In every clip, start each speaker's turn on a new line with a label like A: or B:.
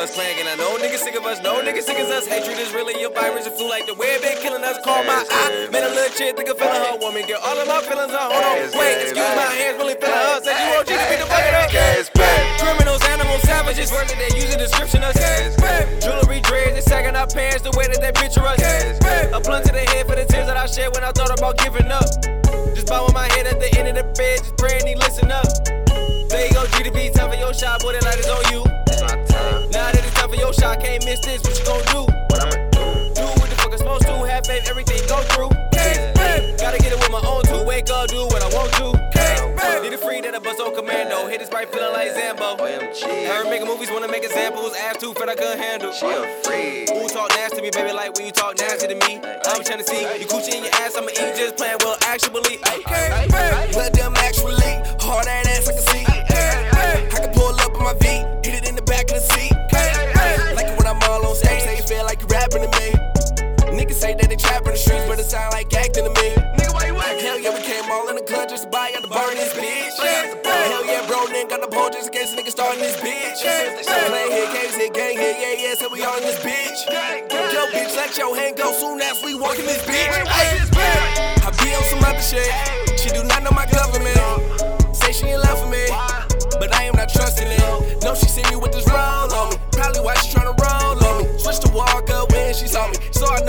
A: us playing. And I know niggas sick of us, no niggas sick of us. Hatred is really a virus. It flu like the way been killing us. Call my eye. Man, a little chick, think of feeling her woman. Get all of my feelings on. Hold on, wait, excuse my hands, really feeling her. Said you OG to be the fucking up. Criminals, animals, savages. Word that they use a description of us. Jewelry, dreads, they sagging our pants the way that they picture us. A blunt to the head for the tears that I shed when I thought about giving up. Just bowing my head at the end of the bed, just praying he listen up. There you go, GDB, time for your shot, boy, the light is on you. Can't miss this, what you gon' do? Do what the fuck I'm supposed to, have faith, everything go through. Gotta get it with my own two, wake up, do what I want to. Need a free that I bust on commando, hit this right feeling like Zambo. Oh, Heard making movies, wanna make examples, ass too fat I couldn't handle. She a freak. Who talk nasty to me, baby, like when you talk nasty to me. I'm tryna see you coochie in your ass, I'ma eat just playing, well, actually.
B: Feel like you rapping to me. Niggas say that they trapping the streets, but it sound like acting to me. Hell yeah, we came all in the club just to buy out the burn this bitch. Hell yeah, bro, nigga got the pole just in case a nigga starting this bitch. Play hit, case hit, gang hit, yeah, yeah, so we all in this bitch. Yo, bitch, let your hand go soon as we walk in this bitch. I be on some other shit.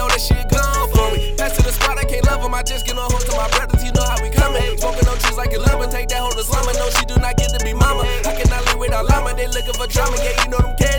B: know that shit gone for me. Back to the spot, I can't love him. I just get on hold to my brothers, you know how we coming. Smoking on trees like a lemon, take that hold to slumber. No, she do not get to be mama. I cannot live without llama, they looking for drama, yeah, you know them. Kids.